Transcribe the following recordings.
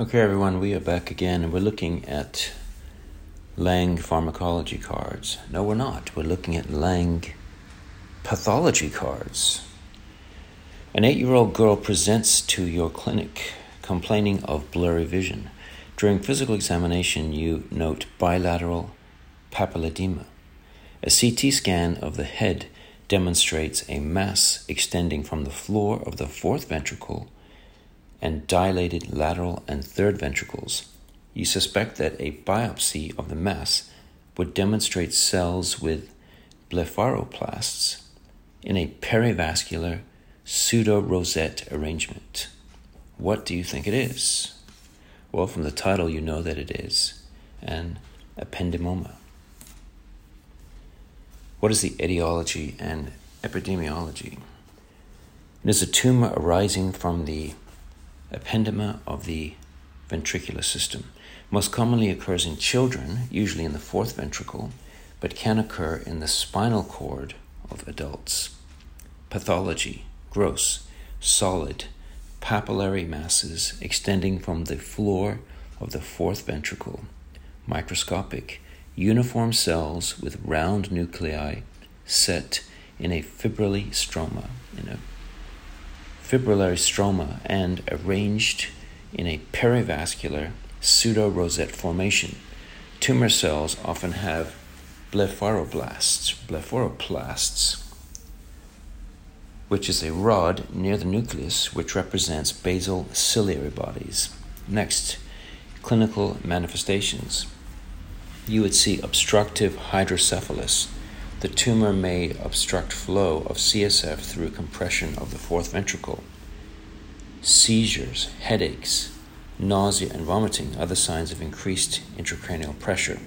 Okay, everyone, we are back again and we're looking at Lange pharmacology cards. No, we're not. We're looking at Lange pathology cards. An eight year old girl presents to your clinic complaining of blurry vision. During physical examination, you note bilateral papilledema. A CT scan of the head demonstrates a mass extending from the floor of the fourth ventricle and dilated lateral and third ventricles. You suspect that a biopsy of the mass would demonstrate cells with blepharoplasts in a perivascular pseudo rosette arrangement. What do you think it is? Well, from the title, you know that it is an ependymoma. What is the etiology and epidemiology? It is a tumor arising from the ependyma of the ventricular system. Most commonly occurs in children, usually in the fourth ventricle, but can occur in the spinal cord of adults. Pathology gross, solid, papillary masses extending from the floor of the fourth ventricle, microscopic, uniform cells with round nuclei set in a fibrillary stroma, fibrillary stroma, and arranged in a perivascular pseudo rosette formation. Tumor cells often have blepharoblasts, blepharoplasts, which is a rod near the nucleus which represents basal ciliary bodies. Next, clinical manifestations. You would see obstructive hydrocephalus. The tumor may obstruct flow of CSF through compression of the fourth ventricle. Seizures, headaches, nausea, and vomiting, are the signs of increased intracranial pressure.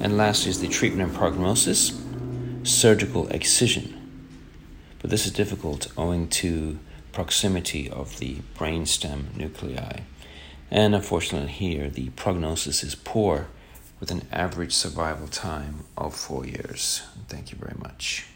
And lastly is the treatment and prognosis surgical excision but this is difficult owing to proximity of the brainstem nuclei. And unfortunately, here the prognosis is poor with an average survival time of four years. Thank you very much.